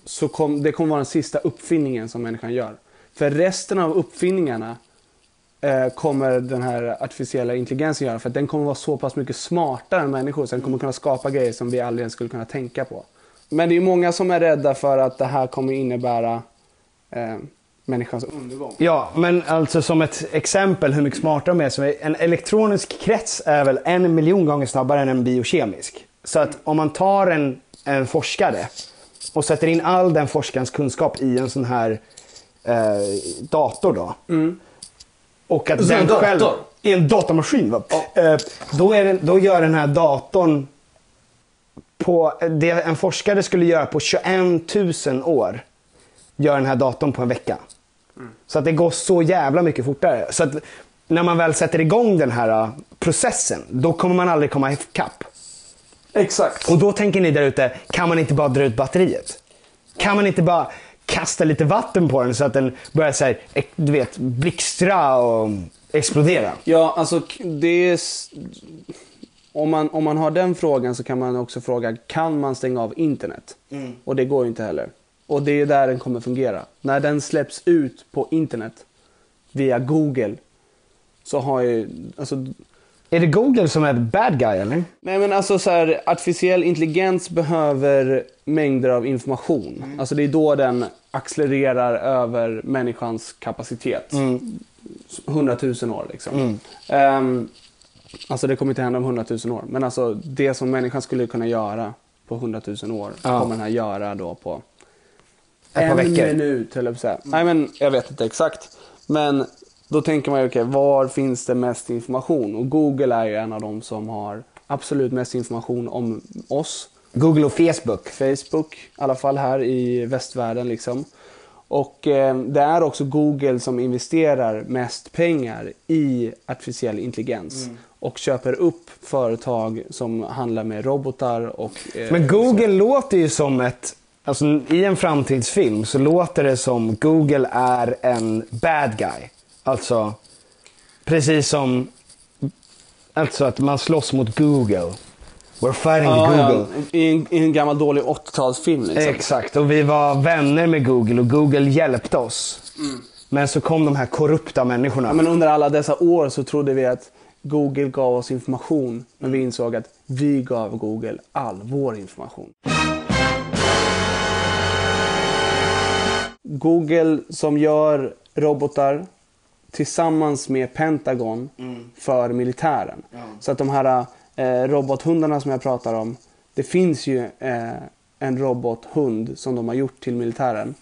så kom, det kommer vara den sista uppfinningen som människan gör. För resten av uppfinningarna eh, kommer den här artificiella intelligensen göra. För att den kommer vara så pass mycket smartare än människor. Så den kommer kunna skapa grejer som vi aldrig ens skulle kunna tänka på. Men det är många som är rädda för att det här kommer innebära eh, människans undergång. Ja, men alltså som ett exempel hur mycket smartare de är. Så en elektronisk krets är väl en miljon gånger snabbare än en biokemisk. Så att om man tar en, en forskare och sätter in all den forskarens kunskap i en sån här eh, dator då. Och att den dator? själv... i en datamaskin. Va? Eh, då, är det, då gör den här datorn på det en forskare skulle göra på 21 000 år. Gör den här datorn på en vecka. Så att det går så jävla mycket fortare. Så att när man väl sätter igång den här uh, processen, då kommer man aldrig komma ikapp. Exakt. Och då tänker ni där ute, kan man inte bara dra ut batteriet? Kan man inte bara kasta lite vatten på den så att den börjar så här, du vet, blixtra och explodera? Ja, alltså det är... Om man, om man har den frågan så kan man också fråga, kan man stänga av internet? Mm. Och det går ju inte heller. Och det är där den kommer fungera. När den släpps ut på internet via Google så har ju... Alltså, är det Google som är bad guy eller? Nej men alltså så här, artificiell intelligens behöver mängder av information. Alltså det är då den accelererar över människans kapacitet. Mm. 100 000 år liksom. Mm. Ehm, alltså det kommer inte hända om 100 000 år. Men alltså det som människan skulle kunna göra på 100 000 år Ja. kommer den här göra då på en minut, på att säga. Nej men jag vet inte exakt. Men då tänker man ju, okej, var finns det mest information? Och Google är ju en av de som har absolut mest information om oss. Google och Facebook. Facebook, i alla fall här i västvärlden liksom. Och eh, det är också Google som investerar mest pengar i artificiell intelligens. Och köper upp företag som handlar med robotar och... eh, Men Google låter ju som ett, alltså i en framtidsfilm så låter det som Google är en bad guy. Alltså, precis som, alltså att man slåss mot Google. We're fighting Ja, Google. ja, i, en, I en gammal dålig 80-talsfilm liksom. Exakt, och vi var vänner med Google och Google hjälpte oss. Men så kom de här korrupta människorna. Ja, men under alla dessa år så trodde vi att Google gav oss information. Men vi insåg att vi gav Google all vår information. Google som gör robotar tillsammans med Pentagon för militären. Så att de här eh, robothundarna som jag pratar om. Det finns ju eh, en robothund som de har gjort till militären.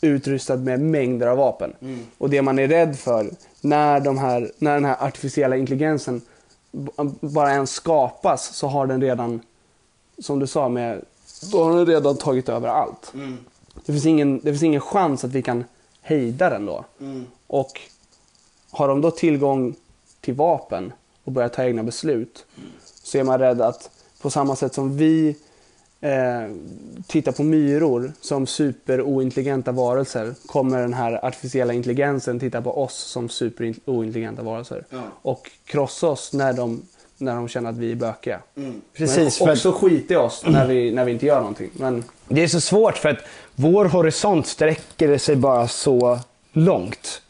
Utrustad med mängder av vapen. Och det man är rädd för när, de här, när den här artificiella intelligensen bara ens skapas så har den redan, som du sa, med, då har den redan tagit över allt. Det, finns ingen, det finns ingen chans att vi kan hejda den då. Och har de då tillgång till vapen och börjar ta egna beslut så är man rädd att på samma sätt som vi eh, tittar på myror som superointelligenta varelser kommer den här artificiella intelligensen titta på oss som superointelligenta varelser. Ja. Och krossa oss när de, när de känner att vi är bökiga. Precis, Men för också att- skita i oss när vi, när vi inte gör någonting. Men Det är så svårt för att vår horisont sträcker sig bara så långt.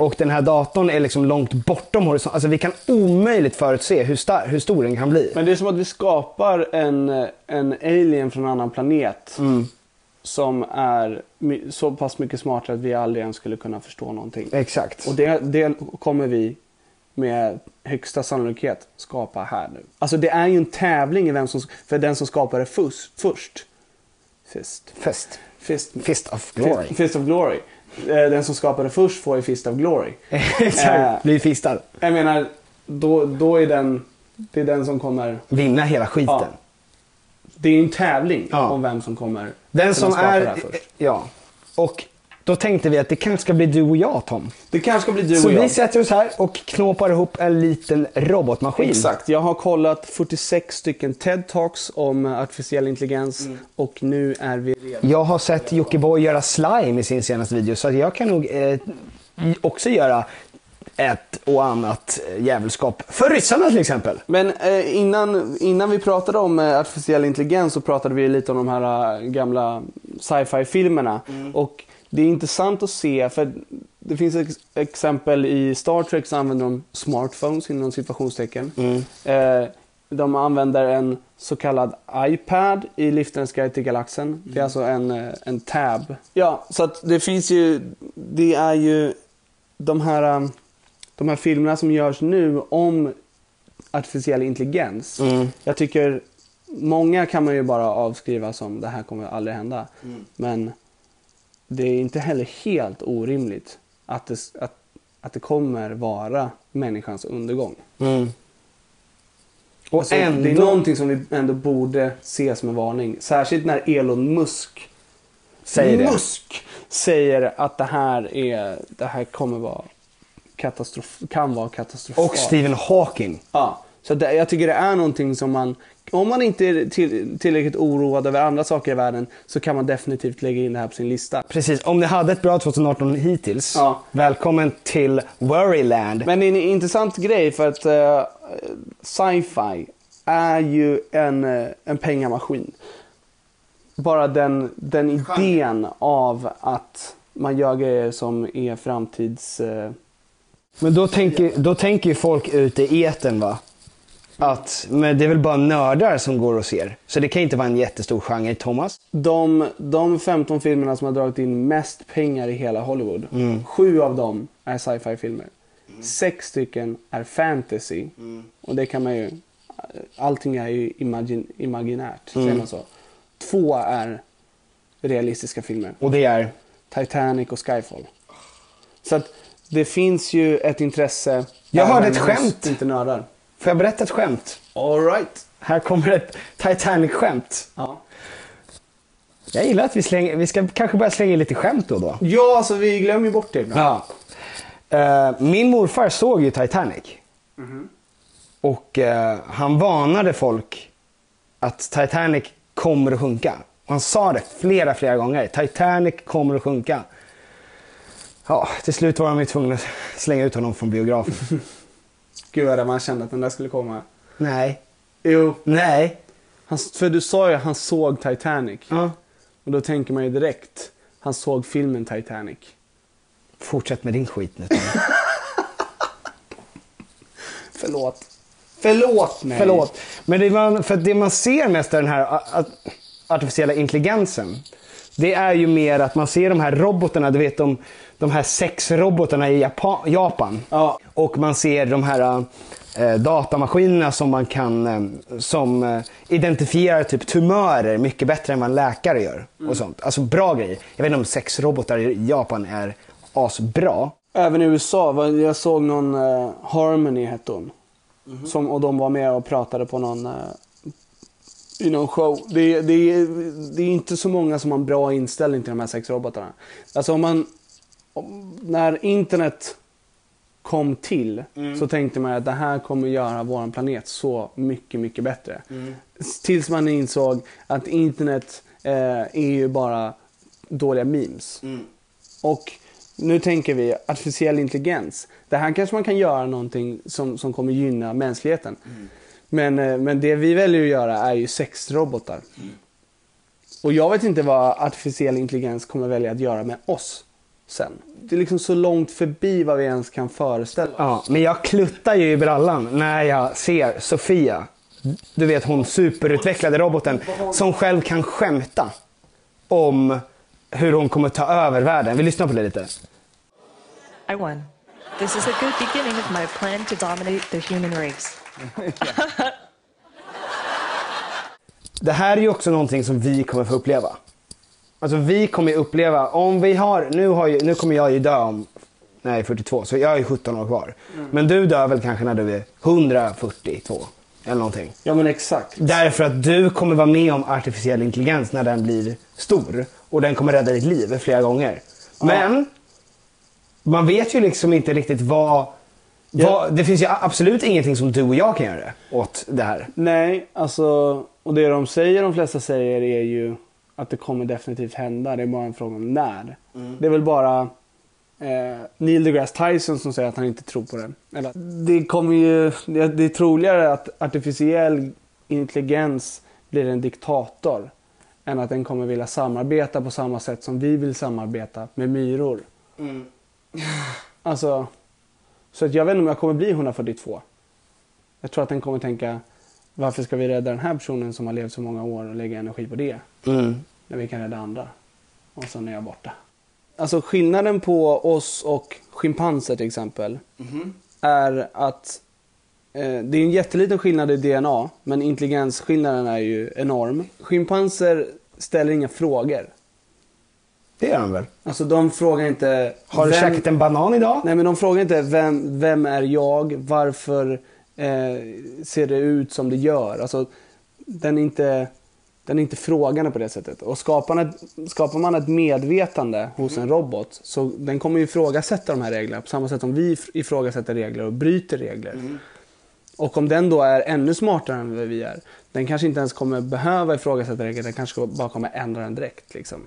Och den här datorn är liksom långt bortom horisonten. Alltså vi kan omöjligt förutse hur, sta- hur stor den kan bli. Men det är som att vi skapar en, en alien från en annan planet. Som är så pass mycket smartare att vi aldrig ens skulle kunna förstå någonting. Exakt. Och det, det kommer vi med högsta sannolikhet skapa här nu. Alltså det är ju en tävling i vem som, för den som skapar det först. Fist. Fist. Fist. Fist of glory. Fist, Fist of glory. Eh, Den som skapar det först får ju Fist of glory. Exakt, blir fistad. Jag menar, då, då är den, det är den som kommer... Vinna hela skiten. Ja. Det är ju en tävling om vem som kommer Den som är... det här först. Ja. Och då tänkte vi att det kanske ska bli du och jag Tom. Det kanske ska bli du Så och jag. vi sätter oss här och knåpar ihop en liten robotmaskin. Exakt. Jag har kollat 46 stycken TED-talks om artificiell intelligens och nu är vi redo. Jag har sett Jockiboi göra slime i sin senaste video så jag kan nog eh, också göra ett och annat eh, jävelskap. För ryssarna till exempel. Men eh, innan, innan vi pratade om eh, artificiell intelligens så pratade vi lite om de här eh, gamla sci-fi filmerna. Och det är intressant att se, för det finns ex- exempel i Star Trek så använder de smartphones inom situationstecken. Eh, de använder en så kallad iPad i Liftarens guide till galaxen. Det är alltså en, eh, en tab. Ja, så att det finns ju, det är ju de här, eh, de här filmerna som görs nu om artificiell intelligens. Jag tycker många kan man ju bara avskriva som det här kommer aldrig hända. Men det är inte heller helt orimligt att, det, att, att det kommer vara människans undergång. Mm. Och Alltså, Det är ändå- någonting som vi ändå borde se som en varning. Särskilt när Elon Musk Säger. Musk säger att det här, är, det här kommer vara katastrof, kan vara katastrofalt. Och Stephen Hawking. Ja, så det, jag tycker det är någonting som man, om man inte är till, tillräckligt oroad över andra saker i världen så kan man definitivt lägga in det här på sin lista. Precis, om ni hade ett bra 2018 hittills, välkommen till Worryland. Men det är en intressant grej för att uh, sci-fi är ju en, eh, en pengamaskin. Bara den, den idén av att man gör grejer som är framtids... eh, Men då tänker, då tänker ju folk ute i eten va? Att, men det är väl bara nördar som går och ser. Så det kan inte vara en jättestor genre, Thomas. De, de 15 filmerna som har dragit in mest pengar i hela Hollywood, Mm. sju av dem är sci-fi filmer. Sex stycken är fantasy. Och det kan man ju, allting är ju imagin, imaginärt, säger Mm. man så. Två är realistiska filmer. Och det är? Titanic och Skyfall. Så att det finns ju ett intresse. Jag hörde ett skämt. Inte nördar. Får jag berätta ett skämt? All right. Här kommer ett Titanic-skämt. Ja. Jag gillar att vi slänger, vi ska kanske börja slänga in lite skämt då då. Ja, alltså vi glömmer ju bort det ibland. Ja. Eh, min morfar såg ju Titanic. Mhm. Och eh, han varnade folk att Titanic kommer att sjunka. Och han sa det flera, flera gånger. Titanic kommer att sjunka. Ja, till slut var de ju tvungna att slänga ut honom från biografen. Gud vad man kände att den där skulle komma. Nej. Jo. Nej. Han, för du sa ju att han såg Titanic. Ja. Och då tänker man ju direkt, han såg filmen Titanic. Fortsätt med din skit nu. Förlåt. Förlåt mig. Förlåt. Men det man, för det man ser mest av den här artificiella intelligensen, det är ju mer att man ser de här robotarna, du vet de, de här sexrobotarna i Japan. Japan. Och man ser de här eh, datamaskinerna som man kan, eh, som eh, identifierar typ tumörer mycket bättre än vad en läkare gör. Mm. Och sånt. Alltså bra grejer. Jag vet inte om sexrobotar i Japan är asbra. Även i USA, jag såg någon eh, Harmony hette hon. Som, och de var med och pratade på någon, eh, i någon show. Det, det, det är inte så många som har en bra inställning till de här sex robotarna. Alltså om man, när internet kom till så tänkte man att det här kommer göra vår planet så mycket, mycket bättre. Tills man insåg att internet eh, är ju bara dåliga memes. Och nu tänker vi artificiell intelligens. Det här kanske man kan göra någonting som, som kommer gynna mänskligheten. Men, eh, men det vi väljer att göra är ju sexrobotar. Och jag vet inte vad artificiell intelligens kommer välja att göra med oss sen. Det är liksom så långt förbi vad vi ens kan föreställa oss. Ja, men jag kluttar ju i brallan när jag ser Sofia. Du vet hon superutvecklade roboten som själv kan skämta om hur hon kommer ta över världen. Vi lyssnar på det lite. I won. This is a good beginning of my plan to dominate the human race. Det här är ju också någonting som vi kommer få uppleva. Alltså vi kommer ju uppleva, om vi har, nu, har ju, nu kommer jag ju dö om, nej 42, så jag ju 17 år kvar. Mm. Men du dör väl kanske när du är 142 eller någonting. Ja men exakt. Därför att du kommer vara med om artificiell intelligens när den blir stor. Och den kommer rädda ditt liv flera gånger. Men man vet ju liksom inte riktigt vad, vad... Det finns ju absolut ingenting som du och jag kan göra åt det här. Nej, alltså, och det de säger, de flesta säger är ju att det kommer definitivt hända. Det är bara en fråga om när. Mm. Det är väl bara eh, Neil deGrasse Tyson som säger att han inte tror på det. Eller, det kommer ju, det, det är troligare att artificiell intelligens blir en diktator än att den kommer vilja samarbeta på samma sätt som vi vill samarbeta med myror. Alltså, så att jag vet inte om jag kommer bli 142. Jag tror att den kommer tänka, varför ska vi rädda den här personen som har levt så många år och lägga energi på det? Mm. När vi kan rädda andra. Och sen är jag borta. Alltså skillnaden på oss och schimpanser till exempel är att eh, det är en jätteliten skillnad i DNA, men intelligensskillnaden är ju enorm. Schimpanser ställer inga frågor. Det gör de väl? Alltså de frågar inte... Har du vem- käkat en banan idag? Nej men de frågar inte vem, vem är jag, varför eh, ser det ut som det gör. Alltså, den, är inte, den är inte frågande på det sättet. Och skapar man ett, skapar man ett medvetande hos en robot så den kommer ju ifrågasätta de här reglerna på samma sätt som vi if- ifrågasätter regler och bryter regler. Och om den då är ännu smartare än vad vi är, den kanske inte ens kommer behöva ifrågasätta regler, den kanske bara kommer ändra den direkt. Liksom.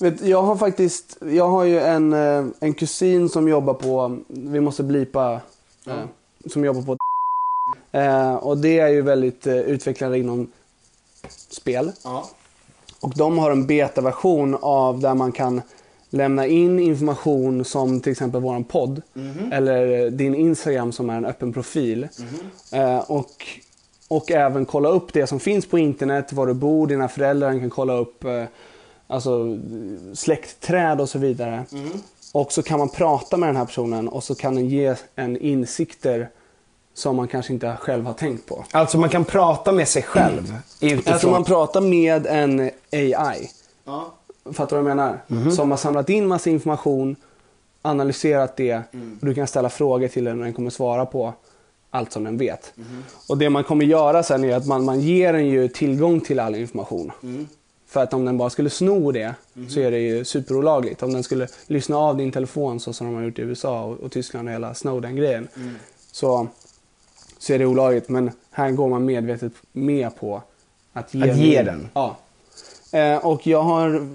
Vet, jag har faktiskt, jag har ju en, eh, en kusin som jobbar på, vi måste blipa, eh, som jobbar på eh, och det är ju väldigt eh, utvecklade inom spel. Och de har en betaversion av där man kan lämna in information som till exempel våran podd. Mhm. Eller eh, din Instagram som är en öppen profil. Eh, och, och även kolla upp det som finns på internet, var du bor, dina föräldrar kan kolla upp eh, alltså, släktträd och så vidare. Och så kan man prata med den här personen och så kan den ge en insikter som man kanske inte själv har tänkt på. Alltså man kan prata med sig själv utifrån. Alltså man pratar med en AI. Ja. Fattar du vad jag menar? Mhm. Som har samlat in massa information, analyserat det Mm. och du kan ställa frågor till den och den kommer svara på allt som den vet. Mhm. Och det man kommer göra sen är att man, man ger den ju tillgång till all information. Mm. För att om den bara skulle sno det så är det ju superolagligt. Om den skulle lyssna av din telefon så som de har gjort i USA och, och Tyskland och hela Snowden-grejen. Mm. Så, så är det olagligt. Men här går man medvetet med på att ge, Att ge den? Ja. Eh, och jag har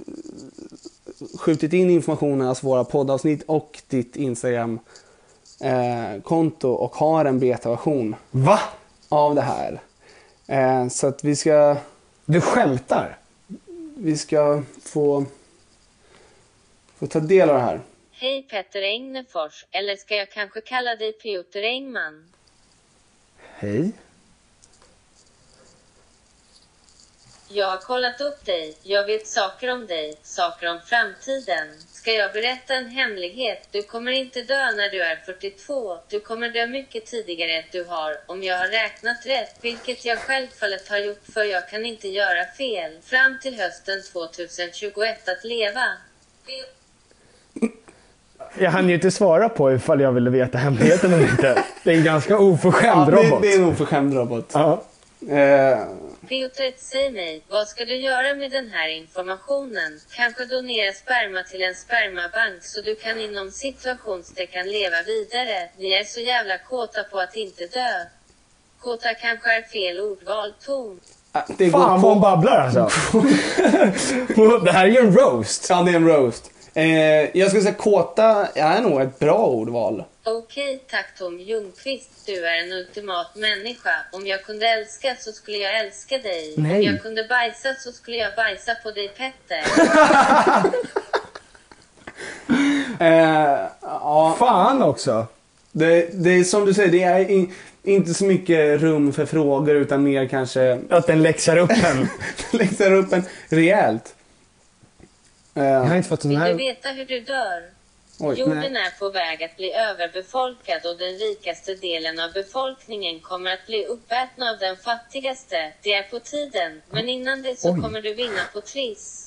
skjutit in informationen, alltså våra poddavsnitt och ditt Instagram-konto och har en betaversion. Va? Av det här. Eh, så att vi ska... Du skämtar? Vi ska få, få ta del av det här. Hej Petter Engnefors, eller ska jag kanske kalla dig Piotr Engman? Hej. Jag har kollat upp dig, jag vet saker om dig, saker om framtiden. Ska jag berätta en hemlighet? Du kommer inte dö när du är 42. Du kommer dö mycket tidigare än du har, om jag har räknat rätt, vilket jag självfallet har gjort för jag kan inte göra fel. Fram till hösten 2021 att leva. Jag hann ju inte svara på ifall jag ville veta hemligheten eller inte. Det är en ganska oförskämd Ja, det- robot. det är en oförskämd robot. Ja. Eh, Piotr, säg mig, vad ska du göra med den här informationen? Kanske donera sperma till en spermabank så du kan inom situationstecken leva vidare. Ni är så jävla kåta på att inte dö. Kåta kanske är fel ordval, ton. det Fan vad hon babblar alltså. det här är ju en roast. Ja, det är en roast. Eh, jag skulle säga kåta är nog ett bra ordval. Okej, tack Tom Ljungqvist. Du är en ultimat människa. Om jag kunde älska så skulle jag älska dig. Om Nej. jag kunde bajsa så skulle jag bajsa på dig Petter. Eh, ja. Fan också. Det, det är som du säger, det är i, inte så mycket rum för frågor utan mer kanske... Att den läxar upp en. läxar upp en rejält. Eh, Jag har inte fått Vill du veta hur du dör? Oj, Jorden nej. är på väg att bli överbefolkad och den rikaste delen av befolkningen kommer att bli uppätna av den fattigaste. Det är på tiden, men innan det så Oj. kommer du vinna på Triss.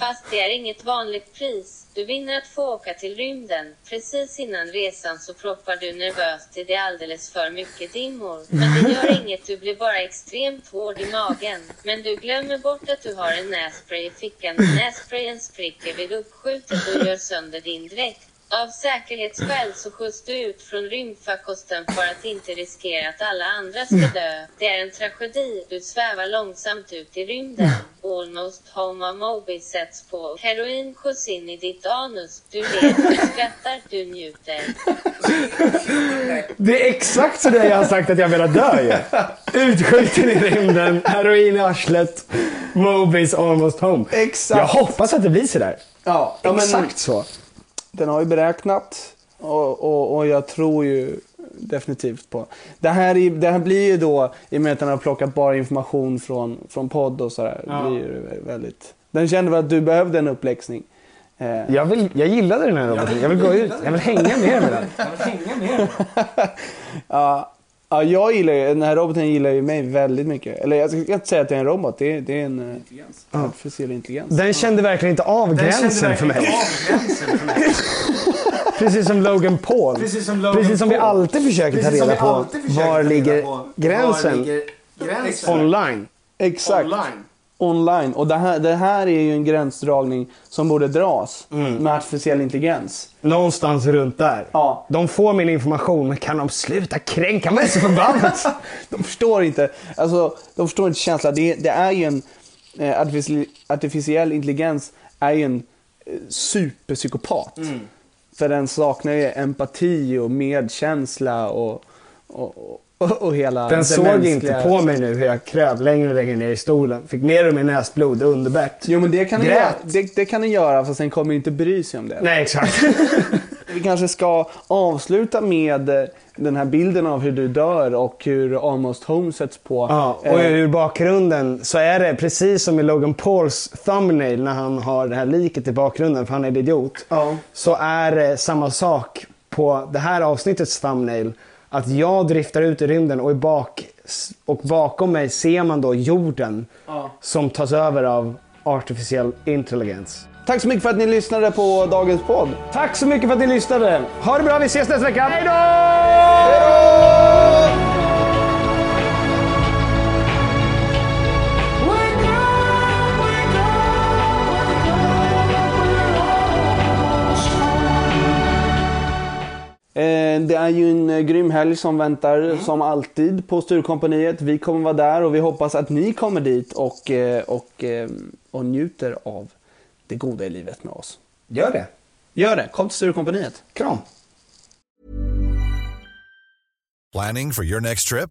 Fast det är inget vanligt pris. Du vinner att få åka till rymden. Precis innan resan så proppar du nervöst till det alldeles för mycket dimmor. Men det gör inget, du blir bara extremt hård i magen. Men du glömmer bort att du har en nässpray i fickan. Nässprayen spricker vid uppskjutet och gör sönder din dräkt. Av säkerhetsskäl så skjuts du ut från rymdfarkosten för att inte riskera att alla andra ska dö. Det är en tragedi. Du svävar långsamt ut i rymden. Almost Home of Moby sätts på. Heroin skjuts in i ditt anus. Du ler, du skrattar, du njuter. Det är exakt så där jag har sagt att jag velat dö ju. Utskjuten i rymden, heroin i arslet, Mobies almost home. Exakt. Jag hoppas att det blir sådär. Ja, ja, men- Exakt så. Den har ju beräknat och, och, och jag tror ju definitivt på. Det här, är, det här blir ju då, i och med att den har plockat bara information från, från podd och sådär, Ja. blir ju väldigt... Den kände väl att du behövde en uppläxning. Eh, Jag, vill, jag gillade den här roboten. Jag vill gå ut. Jag vill hänga med med den. ja, Ja, jag gillar ju, den här roboten gillar ju mig väldigt mycket. Eller jag ska inte säga att det är en robot, det är, det är en uh, artificiell intelligens. Den kände verkligen inte av Den kände gränsen för mig. verkligen inte av gränsen för mig. Precis som Logan Paul. Precis som Logan Precis som vi Paul. alltid försöker ta Precis som reda vi på. alltid försöker Var ta ligger reda på. gränsen? Var ligger gränsen? Online. Exakt. Online. Och det här, det här är ju en gränsdragning som borde dras med artificiell intelligens. Någonstans runt där. Ja. De får min information, men kan de sluta kränka mig så förbannat? de förstår inte. Alltså, de förstår inte känslan. Det, det är ju en eh, artificiell, artificiell intelligens är ju en eh, superpsykopat. Mm. För den saknar ju empati och medkänsla och, och, och, och hela Den såg mänskliga- inte på mig nu hur jag kröp längre och längre ner i stolen. Fick mer och mer näsblod, underbärt. Jo men det kan, den göra, det, det kan den göra fast den kommer inte bry sig om det. Nej, exakt. Vi kanske ska avsluta med eh, den här bilden av hur du dör och hur Almost Home sätts på. Ja, och Eh, ur bakgrunden så är det precis som i Logan Pauls thumbnail när han har det här liket i bakgrunden för han är en idiot. Så är det samma sak på det här avsnittets thumbnail. Att jag driftar ut i rymden och, bak, och bakom mig ser man då jorden Ja. som tas över av artificiell intelligens. Tack så mycket för att ni lyssnade på dagens podd. Tack så mycket för att ni lyssnade. Ha det bra, vi ses nästa vecka. Hej då! Det är ju en eh, grym helg som väntar som alltid på Sturecompagniet. Vi kommer vara där och vi hoppas att ni kommer dit och, eh, och, eh, och njuter av det goda i livet med oss. Gör det. Gör det. Kom till Sturecompagniet. Kram. Planning for your next trip?